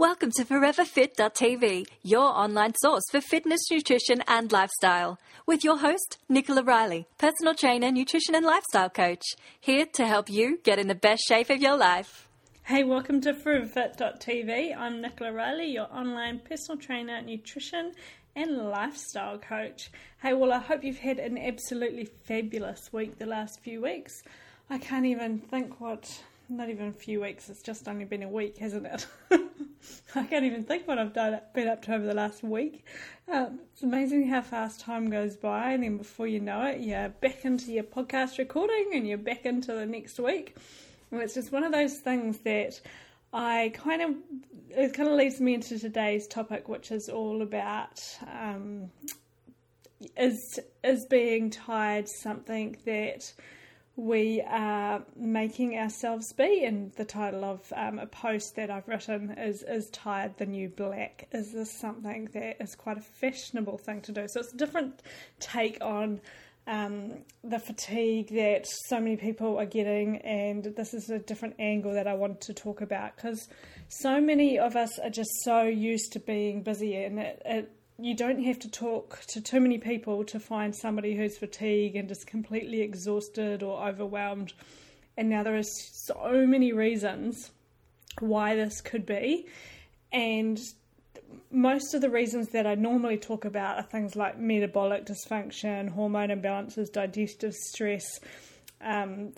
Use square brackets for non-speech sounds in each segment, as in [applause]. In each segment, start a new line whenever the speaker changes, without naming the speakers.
Welcome to ForeverFit.tv, your online source for fitness, nutrition, and lifestyle. With your host, Nicola Riley, personal trainer, nutrition, and lifestyle coach, here to help you get in the best shape of your life.
Hey, welcome to ForeverFit.tv. I'm Nicola Riley, your online personal trainer, nutrition, and lifestyle coach. Hey, well, I hope you've had an absolutely fabulous week the last few weeks. I can't even think what not even a few weeks. It's just only been a week, hasn't it? [laughs] I can't even think what I've done, been up to over the last week. Um, it's amazing how fast time goes by, and then before you know it, you're back into your podcast recording and you're back into the next week. And it's just one of those things that I kind of it kind of leads me into today's topic, which is all about um, is is being tied something that we are making ourselves be. And the title of um, a post that I've written is Is Tired the New Black? Is this something that is quite a fashionable thing to do? So it's a different take on. Um, the fatigue that so many people are getting, and this is a different angle that I want to talk about because so many of us are just so used to being busy, and it, it you don't have to talk to too many people to find somebody who's fatigued and just completely exhausted or overwhelmed. And now there are so many reasons why this could be. And most of the reasons that I normally talk about are things like metabolic dysfunction, hormone imbalances, digestive stress, um,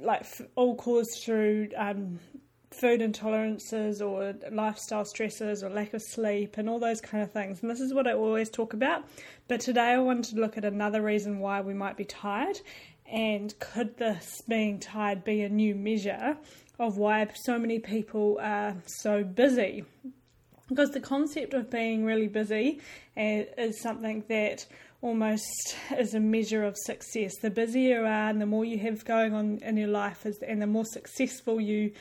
like all caused through um, food intolerances or lifestyle stresses or lack of sleep and all those kind of things. And this is what I always talk about. But today I wanted to look at another reason why we might be tired. And could this being tired be a new measure of why so many people are so busy? Because the concept of being really busy eh, is something that almost is a measure of success. The busier you are and the more you have going on in your life is, and the more successful you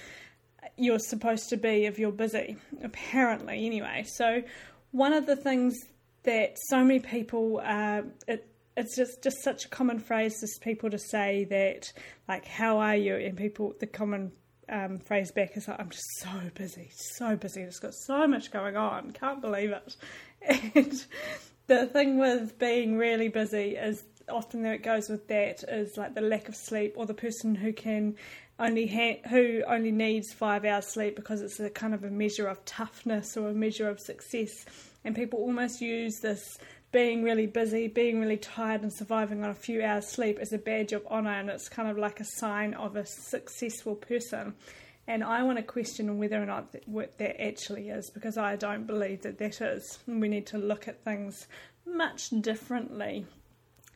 you're supposed to be if you're busy, apparently, anyway. So, one of the things that so many people, uh, it, it's just, just such a common phrase for people to say that, like, how are you? And people, the common um, phrase back is like, I'm just so busy, so busy, It's got so much going on, can't believe it. [laughs] And the thing with being really busy is often that it goes with that is like the lack of sleep or the person who can only ha- who only needs five hours sleep because it's a kind of a measure of toughness or a measure of success. And people almost use this being really busy, being really tired, and surviving on a few hours sleep as a badge of honour, and it's kind of like a sign of a successful person. And I want to question whether or not that, that actually is, because I don't believe that that is. We need to look at things much differently.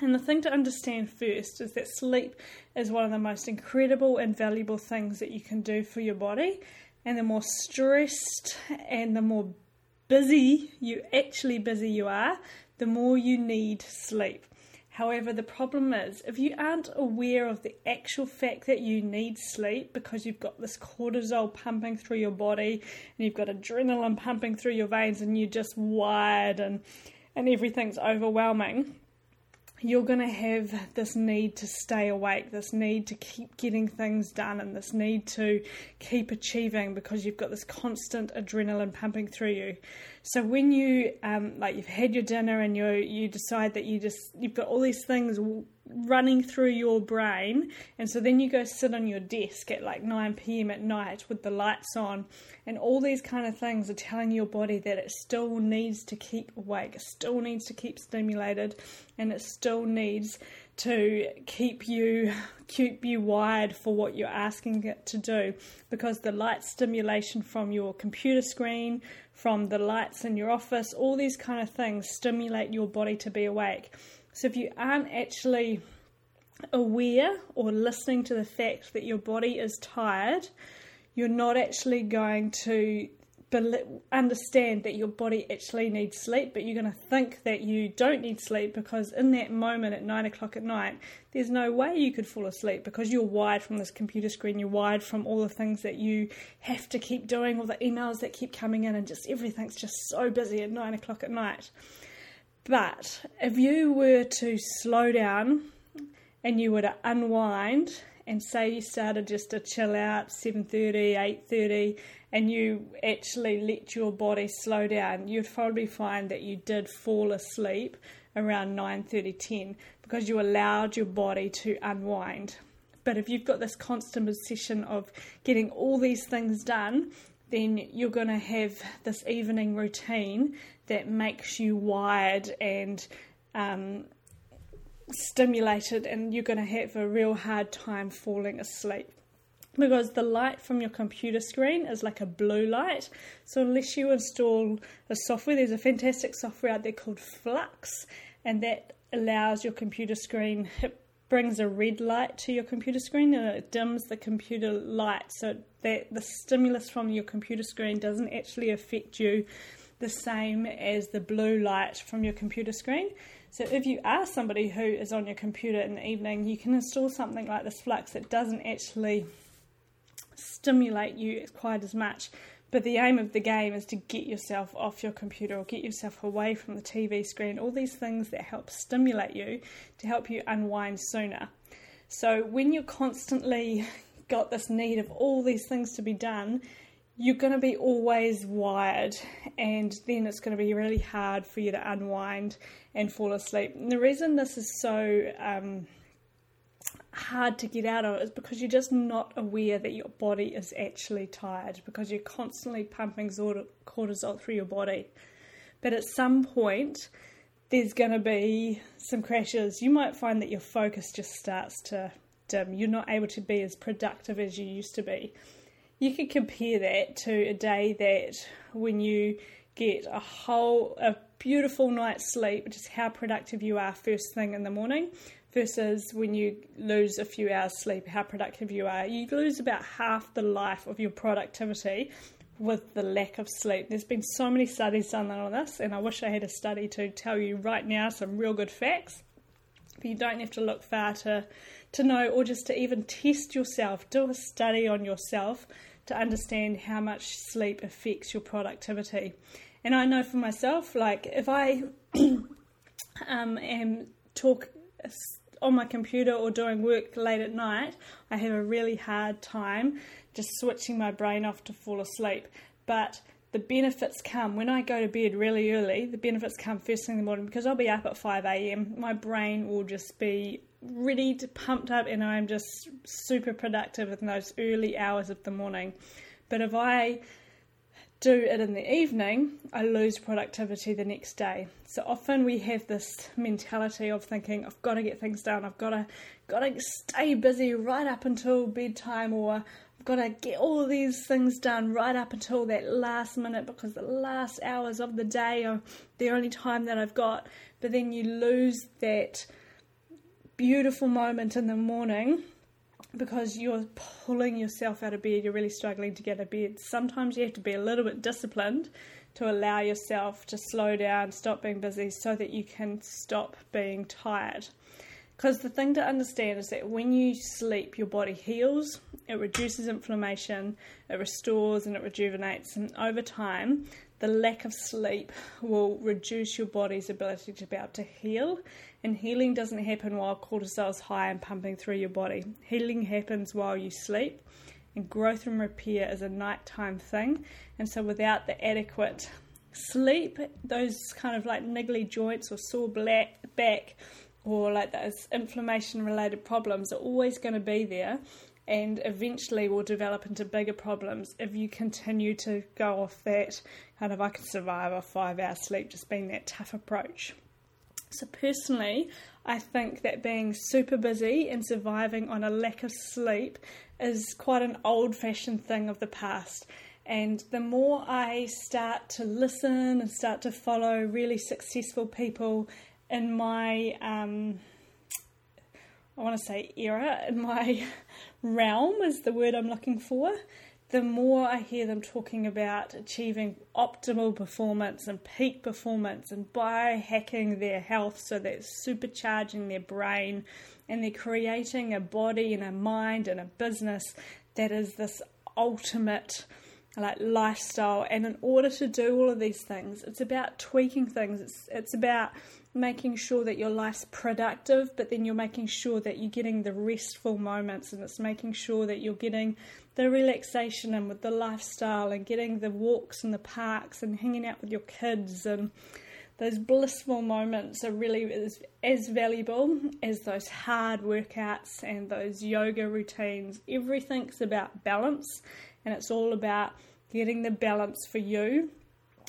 And the thing to understand first is that sleep is one of the most incredible and valuable things that you can do for your body. And the more stressed and the more busy you actually busy you are, the more you need sleep. However, the problem is if you aren't aware of the actual fact that you need sleep because you've got this cortisol pumping through your body and you've got adrenaline pumping through your veins and you're just wired and and everything's overwhelming, you're going to have this need to stay awake, this need to keep getting things done, and this need to keep achieving because you've got this constant adrenaline pumping through you. So when you um, like you've had your dinner and you you decide that you just you've got all these things running through your brain, and so then you go sit on your desk at like 9 p.m. at night with the lights on, and all these kind of things are telling your body that it still needs to keep awake, it still needs to keep stimulated, and it still needs to keep you [laughs] keep you wired for what you're asking it to do. Because the light stimulation from your computer screen from the lights in your office all these kind of things stimulate your body to be awake so if you aren't actually aware or listening to the fact that your body is tired you're not actually going to understand that your body actually needs sleep, but you're going to think that you don't need sleep because in that moment at nine o'clock at night, there's no way you could fall asleep because you're wired from this computer screen, you're wired from all the things that you have to keep doing, all the emails that keep coming in, and just everything's just so busy at nine o'clock at night. But if you were to slow down and you were to unwind and say you started just to chill out 7.30 8.30 and you actually let your body slow down, you'd probably find that you did fall asleep around 9:30 10 because you allowed your body to unwind. But if you've got this constant obsession of getting all these things done, then you're going to have this evening routine that makes you wired and um, stimulated, and you're going to have a real hard time falling asleep because the light from your computer screen is like a blue light. So, unless you install a software, there's a fantastic software out there called Flux, and that allows your computer screen, it brings a red light to your computer screen and it dims the computer light so that the stimulus from your computer screen doesn't actually affect you the same as the blue light from your computer screen. So if you are somebody who is on your computer in the evening, you can install something like this Flux that doesn't actually stimulate you quite as much. But the aim of the game is to get yourself off your computer or get yourself away from the TV screen, all these things that help stimulate you to help you unwind sooner. So when you're constantly [laughs] got this need of all these things to be done, you're going to be always wired, and then it's going to be really hard for you to unwind and fall asleep. And the reason this is so um, hard to get out of is because you're just not aware that your body is actually tired because you're constantly pumping cortisol through your body. But at some point, there's going to be some crashes. You might find that your focus just starts to dim. You're not able to be as productive as you used to be. You could compare that to a day that when you get a whole, a beautiful night's sleep, just how productive you are first thing in the morning versus when you lose a few hours sleep, how productive you are. You lose about half the life of your productivity with the lack of sleep. There's been so many studies done on this, and I wish I had a study to tell you right now some real good facts. But you don't have to look far to, to know or just to even test yourself. Do a study on yourself to understand how much sleep affects your productivity. And I know for myself, like if I [clears throat] um, am talk on my computer or doing work late at night, I have a really hard time just switching my brain off to fall asleep. But the benefits come when I go to bed really early. The benefits come first thing in the morning because I'll be up at 5 a.m. My brain will just be to pumped up, and I'm just super productive in those early hours of the morning. But if I do it in the evening, I lose productivity the next day. So often we have this mentality of thinking, I've got to get things done, I've got to got to stay busy right up until bedtime or I've got to get all these things done right up until that last minute because the last hours of the day are the only time that I've got. But then you lose that beautiful moment in the morning because you're pulling yourself out of bed, you're really struggling to get of bed. Sometimes you have to be a little bit disciplined to allow yourself to slow down, stop being busy, so that you can stop being tired. Because the thing to understand is that when you sleep, your body heals, it reduces inflammation, it restores and it rejuvenates. And over time, the lack of sleep will reduce your body's ability to be able to heal. And healing doesn't happen while cortisol is high and pumping through your body. Healing happens while you sleep, and growth and repair is a nighttime thing. And so, without the adequate sleep, those kind of like niggly joints or sore back or like those inflammation related problems are always going to be there and eventually will develop into bigger problems if you continue to go off that kind of I can survive a five hour sleep, just being that tough approach. So, personally, I think that being super busy and surviving on a lack of sleep is quite an old fashioned thing of the past. And the more I start to listen and start to follow really successful people in my, um, I want to say era, in my [laughs] realm is the word I'm looking for, the more I hear them talking about achieving optimal performance and peak performance and biohacking their health so they're supercharging their brain and they're creating a body and a mind and a business that is this ultimate like lifestyle. And in order to do all of these things, it's about tweaking things. It's it's about making sure that your life's productive, but then you're making sure that you're getting the restful moments, and it's making sure that you're getting the relaxation and with the lifestyle, and getting the walks in the parks, and hanging out with your kids, and those blissful moments are really as, as valuable as those hard workouts and those yoga routines. Everything's about balance and it's all about getting the balance for you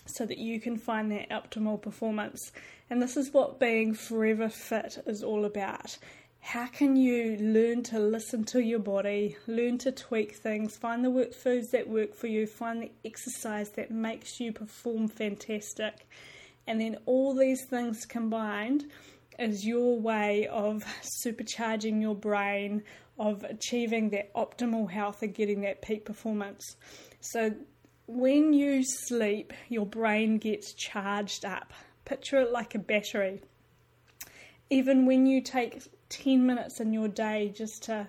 so that you can find that optimal performance. And this is what being forever fit is all about. How can you learn to listen to your body, learn to tweak things, find the work foods that work for you, find the exercise that makes you perform fantastic? And then all these things combined is your way of supercharging your brain, of achieving that optimal health and getting that peak performance. So, when you sleep, your brain gets charged up. Picture it like a battery. Even when you take 10 minutes in your day just to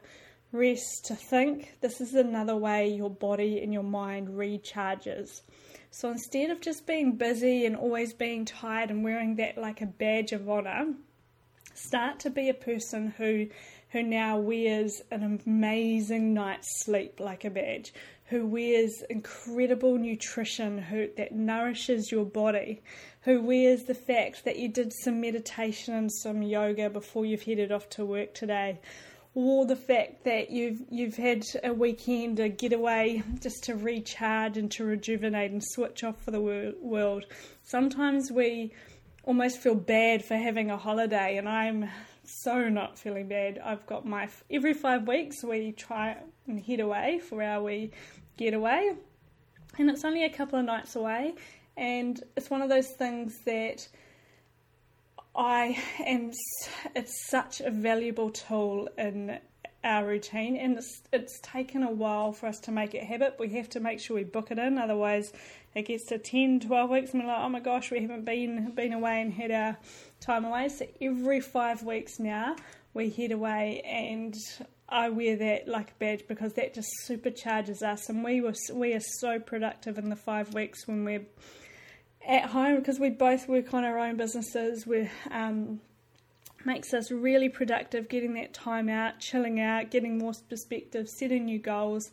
rest, to think, this is another way your body and your mind recharges. So instead of just being busy and always being tired and wearing that like a badge of honor, start to be a person who who now wears an amazing night's sleep like a badge, who wears incredible nutrition who, that nourishes your body, who wears the fact that you did some meditation and some yoga before you've headed off to work today, or the fact that you've you've had a weekend, a getaway, just to recharge and to rejuvenate and switch off for the world. Sometimes we almost feel bad for having a holiday, and I'm so not feeling bad. I've got my every five weeks we try and head away for our wee getaway, and it's only a couple of nights away, and it's one of those things that I am. It's such a valuable tool in our routine, and it's it's taken a while for us to make it habit. We have to make sure we book it in, otherwise it gets to 10, 12 weeks, and we're like, oh my gosh, we haven't been been away and had our time away. So every five weeks now, we head away, and I wear that like a badge because that just supercharges us, and we were we are so productive in the five weeks when we're at home because we both work on our own businesses. We um, makes us really productive, getting that time out, chilling out, getting more perspective, setting new goals,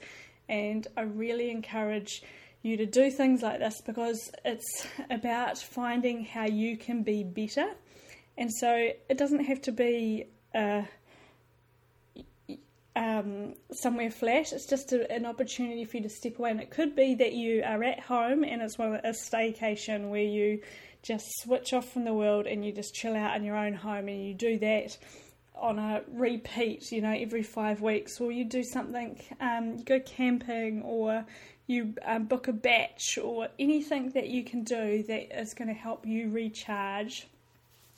and I really encourage you to do things like this because it's about finding how you can be better. And so it doesn't have to be uh, um, somewhere flat. It's just a, an opportunity for you to step away. And it could be that you are at home and it's one a staycation where you just switch off from the world and you just chill out in your own home and you do that on a repeat, you know, every five weeks, or you do something, um, you go camping, or you um, book a bach or anything that you can do that is going to help you recharge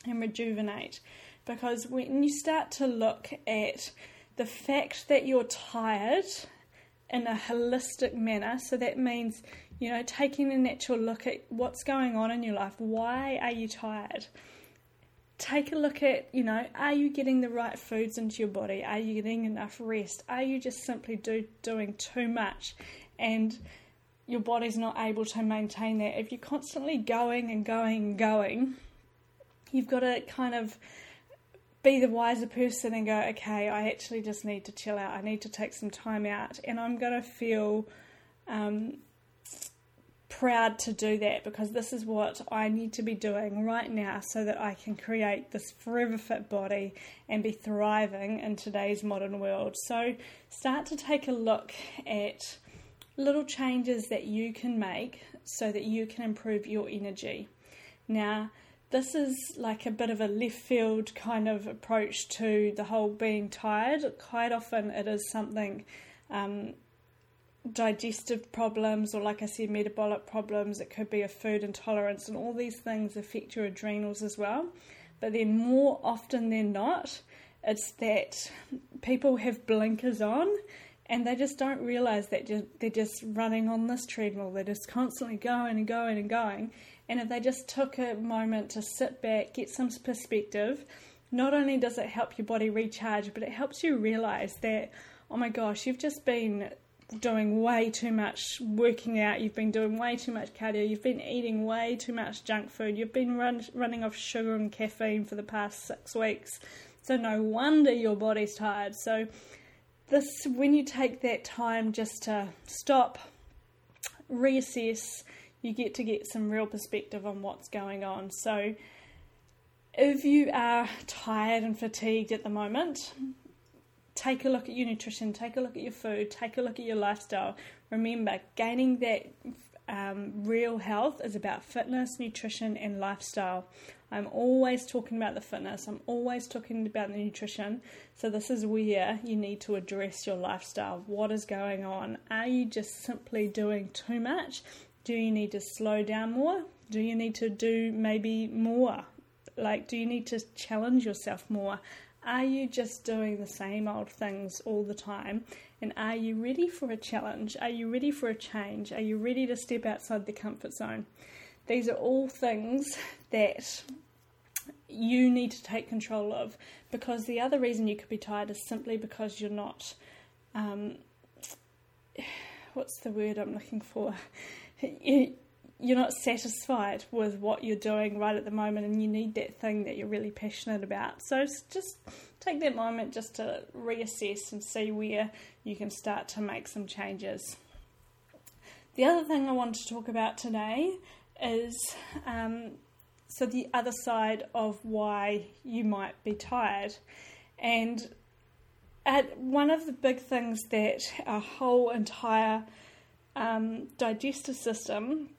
and rejuvenate. Because when you start to look at the fact that you're tired in a holistic manner, so that means, you know, taking a natural look at what's going on in your life. Why are you tired? Take a look at, you know, are you getting the right foods into your body? Are you getting enough rest? Are you just simply do, doing too much? and your body's not able to maintain that. If you're constantly going and going and going, you've got to kind of be the wiser person and go, okay, I actually just need to chill out. I need to take some time out, and I'm going to feel um, proud to do that because this is what I need to be doing right now so that I can create this forever fit body and be thriving in today's modern world. So, start to take a look at little changes that you can make so that you can improve your energy. Now, this is like a bit of a left field kind of approach to the whole being tired. Quite often, it is something um, digestive problems, or like I said, metabolic problems. It could be a food intolerance, and all these things affect your adrenals as well. But then, more often than not, it's that people have blinkers on and they just don't realize that they're just running on this treadmill. They're just constantly going and going and going. And if they just took a moment to sit back, get some perspective, not only does it help your body recharge, but it helps you realize that, oh my gosh, you've just been doing way too much working out, you've been doing way too much cardio, you've been eating way too much junk food, you've been run, running off sugar and caffeine for the past six weeks. So, no wonder your body's tired. So, this when you take that time just to stop, reassess, you get to get some real perspective on what's going on. So, if you are tired and fatigued at the moment, take a look at your nutrition, take a look at your food, take a look at your lifestyle. Remember, gaining that um, real health is about fitness, nutrition, and lifestyle. I'm always talking about the fitness, I'm always talking about the nutrition. So, this is where you need to address your lifestyle. What is going on? Are you just simply doing too much? Do you need to slow down more? Do you need to do maybe more? Like, do you need to challenge yourself more? Are you just doing the same old things all the time? And are you ready for a challenge? Are you ready for a change? Are you ready to step outside the comfort zone? These are all things that you need to take control of because the other reason you could be tired is simply because you're not. Um, [sighs] what's the word I'm looking for? You, you're not satisfied with what you're doing right at the moment and you need that thing that you're really passionate about. So just take that moment just to reassess and see where you can start to make some changes. The other thing I want to talk about today is um, so the other side of why you might be tired. And at one of the big things that our whole entire um, digestive system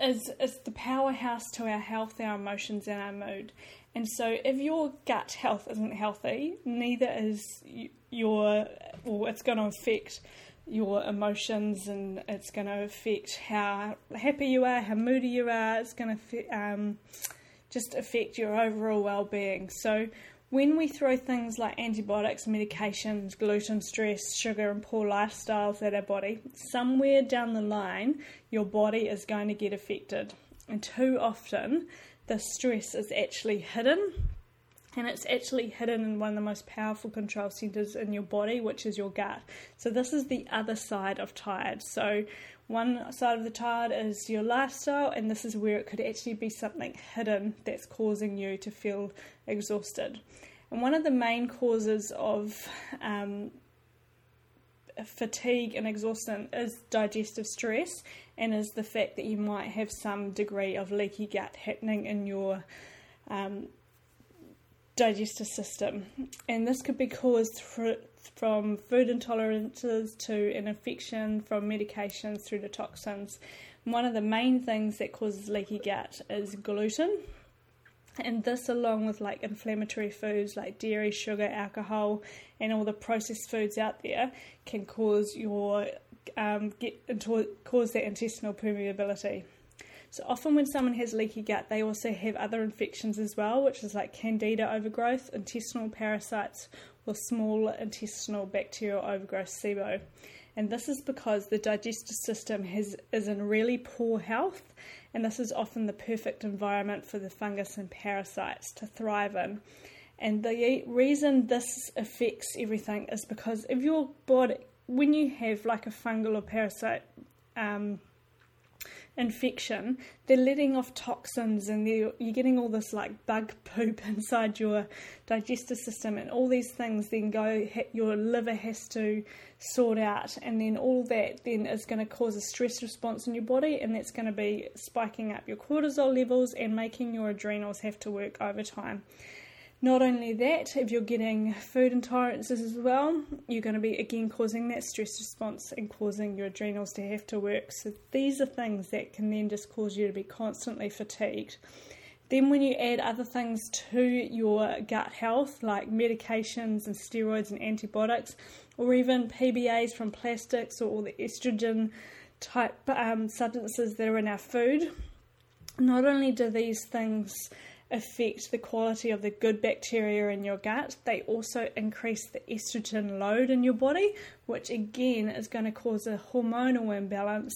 is is the powerhouse to our health, our emotions, and our mood. And so, if your gut health isn't healthy, neither is your, well, it's going to affect your emotions and it's going to affect how happy you are, how moody you are. It's going to um, just affect your overall well being. So, when we throw things like antibiotics, medications, gluten, stress, sugar, and poor lifestyles at our body, somewhere down the line, your body is going to get affected. And too often, the stress is actually hidden. And it's actually hidden in one of the most powerful control centers in your body, which is your gut. So, this is the other side of tired. So, one side of the tired is your lifestyle, and this is where it could actually be something hidden that's causing you to feel exhausted. And one of the main causes of um, fatigue and exhaustion is digestive stress, and is the fact that you might have some degree of leaky gut happening in your um, digestive system. And this could be caused from food intolerances to an infection, from medications through to toxins. One of the main things that causes leaky gut is gluten and this, along with like inflammatory foods like dairy, sugar, alcohol, and all the processed foods out there, can cause your um, get into, cause that intestinal permeability. So often, when someone has leaky gut, they also have other infections as well, which is like candida overgrowth, intestinal parasites, or small intestinal bacterial overgrowth SIBO. And this is because the digestive system has, is in really poor health and this is often the perfect environment for the fungus and parasites to thrive in. And the reason this affects everything is because if your body, when you have like a fungal or parasite um, infection, they're letting off toxins and you're getting all this like bug [laughs] poop inside your digestive system, and all these things then go, your liver has to sort out, and then all that then is going to cause a stress response in your body, and that's going to be spiking up your cortisol levels and making your adrenals have to work overtime. Not only that, if you're getting food intolerances as well, you're going to be again causing that stress response and causing your adrenals to have to work. So, these are things that can then just cause you to be constantly fatigued. Then, when you add other things to your gut health, like medications and steroids and antibiotics, or even PBAs from plastics or all the estrogen type um, substances that are in our food, not only do these things affect the quality of the good bacteria in your gut, they also increase the estrogen load in your body, which again is going to cause a hormonal imbalance.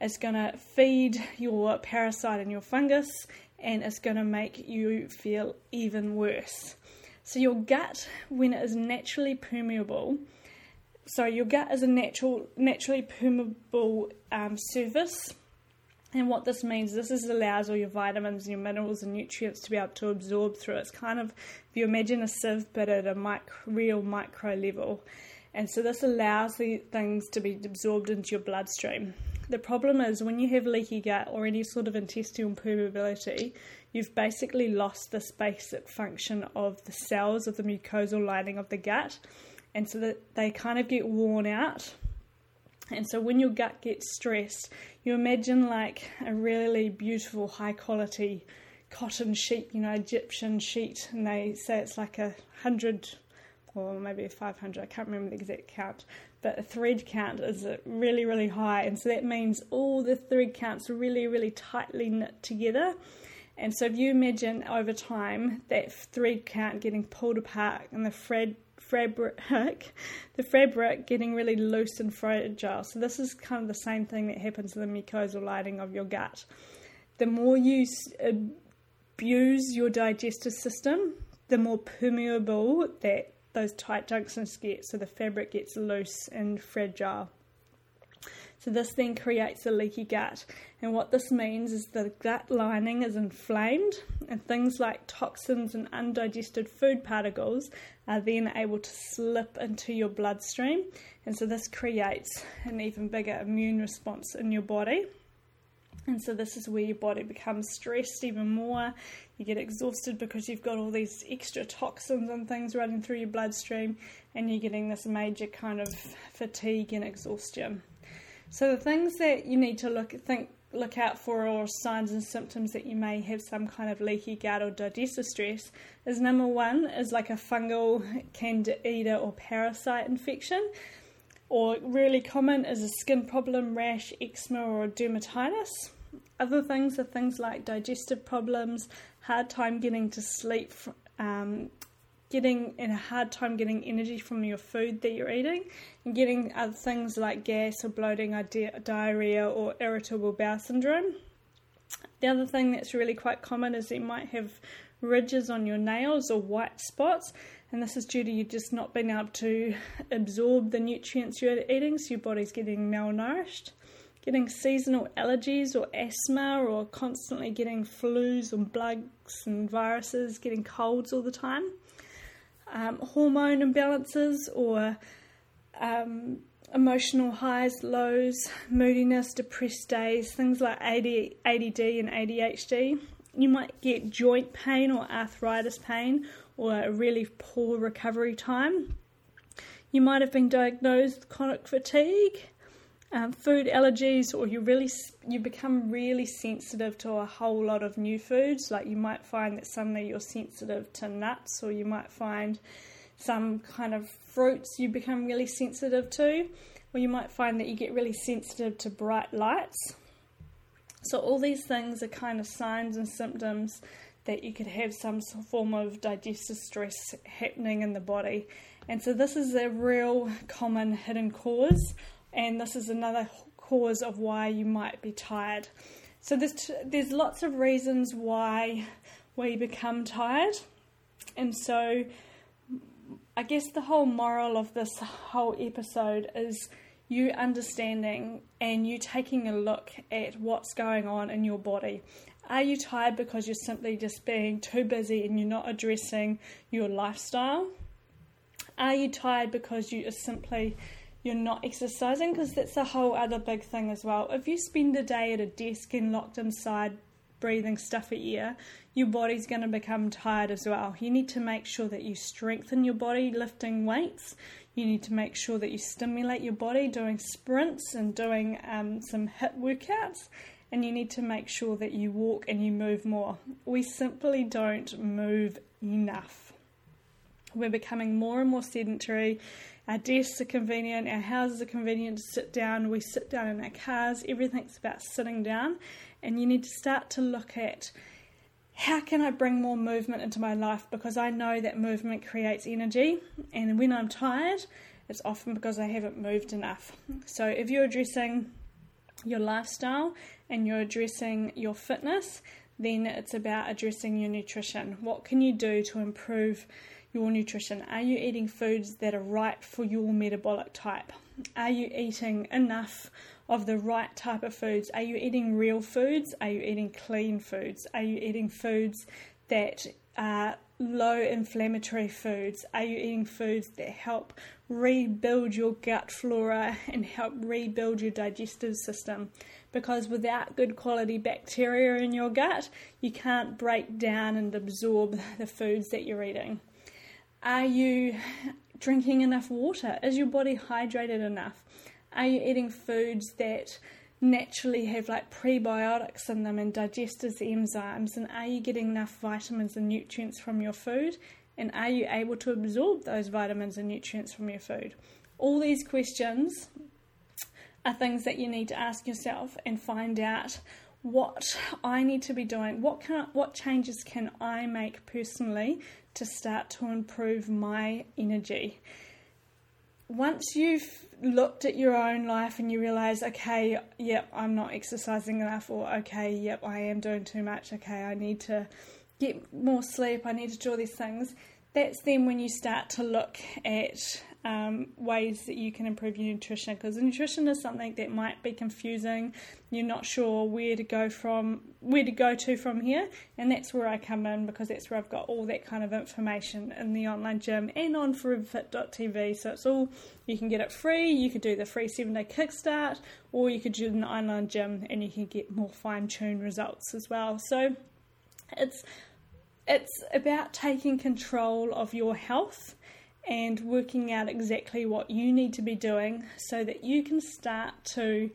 It's going to feed your parasite and your fungus, and it's going to make you feel even worse. So, your gut, when it is naturally permeable, so your gut is a natural, naturally permeable um, surface. And what this means, this is allows all your vitamins, and your minerals, and nutrients to be able to absorb through. It's kind of, if you imagine a sieve, but at a micro, real micro level. And so this allows the things to be absorbed into your bloodstream. The problem is when you have leaky gut or any sort of intestinal permeability, you've basically lost this basic function of the cells of the mucosal lining of the gut and so that they kind of get worn out. And so when your gut gets stressed, you imagine like a really beautiful, high quality cotton sheet, you know, Egyptian sheet, and they say it's like a hundred or maybe 500, I can't remember the exact count, but the thread count is really, really high, and so that means all the thread counts are really, really tightly knit together. And so if you imagine over time that thread count getting pulled apart and the thread fabric, [laughs] the fabric getting really loose and fragile. So this is kind of the same thing that happens to the mucosal lining of your gut. The more you abuse your digestive system, the more permeable that those tight junctions get, so the fabric gets loose and fragile. So this then creates a leaky gut. And what this means is the gut lining is inflamed and things like toxins and undigested food particles are then able to slip into your bloodstream. And so this creates an even bigger immune response in your body. And so this is where your body becomes stressed even more. You get exhausted because you've got all these extra toxins and things running through your bloodstream, and you're getting this major kind of fatigue and exhaustion. So the things that you need to look at think look out for or signs and symptoms that you may have some kind of leaky gut or digestive stress is number one is like a fungal candida or parasite infection. Or really common is a skin problem rash eczema or dermatitis. Other things are things like digestive problems hard time getting to sleep um, getting in a hard time getting energy from your food that you're eating and getting other things like gas or bloating, diarrhea, or irritable bowel syndrome. The other thing that's really quite common is you might have ridges on your nails or white spots, and this is due to you just not being able to absorb the nutrients you're eating, so your body's getting malnourished. Getting seasonal allergies or asthma, or constantly getting flus and bugs and viruses, getting colds all the time um, hormone imbalances or um, emotional highs, lows, moodiness, depressed days, things like AD, ADD and ADHD. You might get joint pain or arthritis pain or a really poor recovery time. You might have been diagnosed with chronic fatigue um, food allergies, or you really you become really sensitive to a whole lot of new foods. Like you might find that suddenly you're sensitive to nuts, or you might find some kind of fruits you become really sensitive to, or you might find that you get really sensitive to bright lights. So all these things are kind of signs and symptoms that you could have some form of digestive stress happening in the body. And so this is a real common hidden cause and this is another cause of why you might be tired. So there's there's lots of reasons why we become tired, and so I guess the whole moral of this whole episode is you understanding and you taking a look at what's going on in your body. Are you tired because you're simply just being too busy and you're not addressing your lifestyle? Are you tired because you are simply you're not exercising because that's a whole other big thing as well. If you spend a day at a desk and locked inside breathing stuffy air, your body's going to become tired as well. You need to make sure that you strengthen your body lifting weights. You need to make sure that you stimulate your body doing sprints and doing um, some HIIT workouts. And you need to make sure that you walk and you move more. We simply don't move enough. We're becoming more and more sedentary our desks are convenient, our houses are convenient to sit down, we sit down in our cars, everything's about sitting down. And you need to start to look at how can I bring more movement into my life because I know that movement creates energy, and when I'm tired, it's often because I haven't moved enough. So, if you're addressing your lifestyle and you're addressing your fitness, then it's about addressing your nutrition. What can you do to improve your nutrition? Are you eating foods that are right for your metabolic type? Are you eating enough of the right type of foods? Are you eating real foods? Are you eating clean foods? Are you eating foods that are low inflammatory foods? Are you eating foods that help rebuild your gut flora and help rebuild your digestive system? Because without good quality bacteria in your gut, you can't break down and absorb the foods that you're eating. Are you drinking enough water? Is your body hydrated enough? Are you eating foods that naturally have like prebiotics in them and digestive enzymes? And are you getting enough vitamins and nutrients from your food? And are you able to absorb those vitamins and nutrients from your food? All these questions are things that you need to ask yourself and find out what I need to be doing. What can what changes can I make personally to start to improve my energy? once you've looked at your own life and you realize, okay, yep, I'm not exercising enough, or okay, yep, I am doing too much, okay, I need to get more sleep, I need to do all these things, that's then when you start to look at um, ways that you can improve your nutrition because nutrition is something that might be confusing. You're not sure where to go from, where to go to from here, and that's where I come in because that's where I've got all that kind of information in the online gym and on foreverfit.tv. So it's all you can get it free. You could do the free seven day kickstart, or you could do the online gym and you can get more fine tuned results as well. So it's it's about taking control of your health and working out exactly what you need to be doing so that you can start to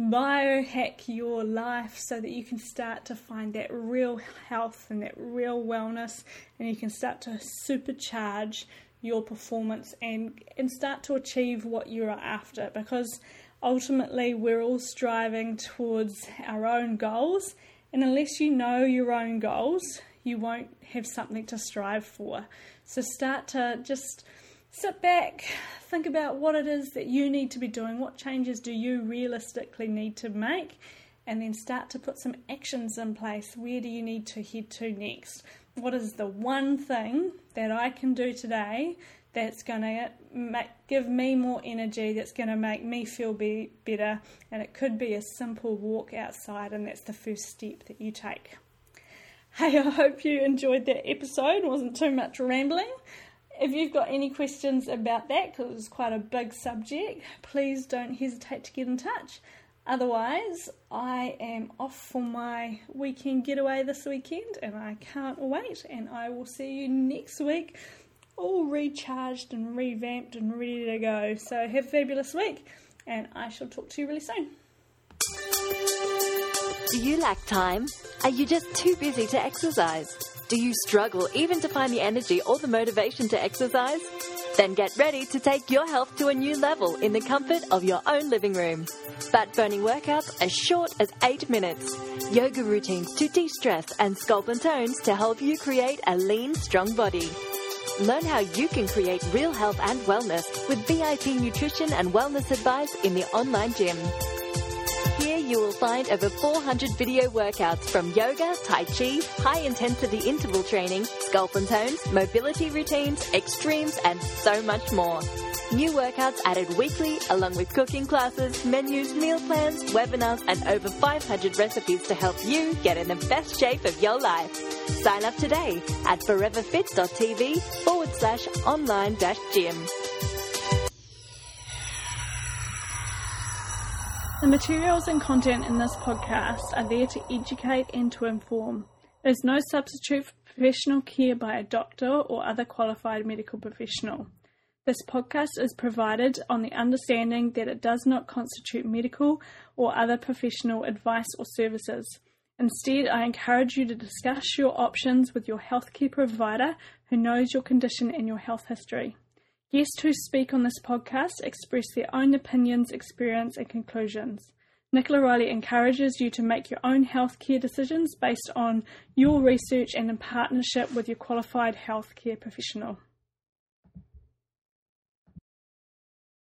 biohack your life so that you can start to find that real health and that real wellness and you can start to supercharge your performance and and start to achieve what you're after. Because ultimately we're all striving towards our own goals and unless you know your own goals you won't have something to strive for. So start to just sit back, think about what it is that you need to be doing, what changes do you realistically need to make, and then start to put some actions in place. Where do you need to head to next? What is the one thing that I can do today that's going to give me more energy, that's going to make me feel be, better? And it could be a simple walk outside, and that's the first step that you take. Hey, I hope you enjoyed that episode. It wasn't too much rambling. If you've got any questions about that, because it was quite a big subject, please don't hesitate to get in touch. Otherwise, I am off for my weekend getaway this weekend and I can't wait. And I will see you next week, all recharged and revamped and ready to go. So, have a fabulous week, and I shall talk to you really soon.
Do you lack time? Are you just too busy to exercise? Do you struggle even to find the energy or the motivation to exercise? Then get ready to take your health to a new level in the comfort of your own living room. Fat burning workouts as short as 8 minutes. Yoga routines to de stress and sculpt and tones to help you create a lean, strong body. Learn how you can create real health and wellness with VIP nutrition and wellness advice in the online gym. You will find over 400 video workouts from yoga, tai chi, high intensity interval training, sculpt and tones, mobility routines, extremes, and so much more. New workouts added weekly, along with cooking classes, menus, meal plans, webinars, and over 500 recipes to help you get in the best shape of your life. Sign up today at foreverfit.tv forward slash online dash gym.
The materials and content in this podcast are there to educate and to inform. There's no substitute for professional care by a doctor or other qualified medical professional. This podcast is provided on the understanding that it does not constitute medical or other professional advice or services. Instead, I encourage you to discuss your options with your healthcare provider who knows your condition and your health history. Guests who speak on this podcast express their own opinions, experience, and conclusions. Nicola Riley encourages you to make your own healthcare decisions based on your research and in partnership with your qualified healthcare professional.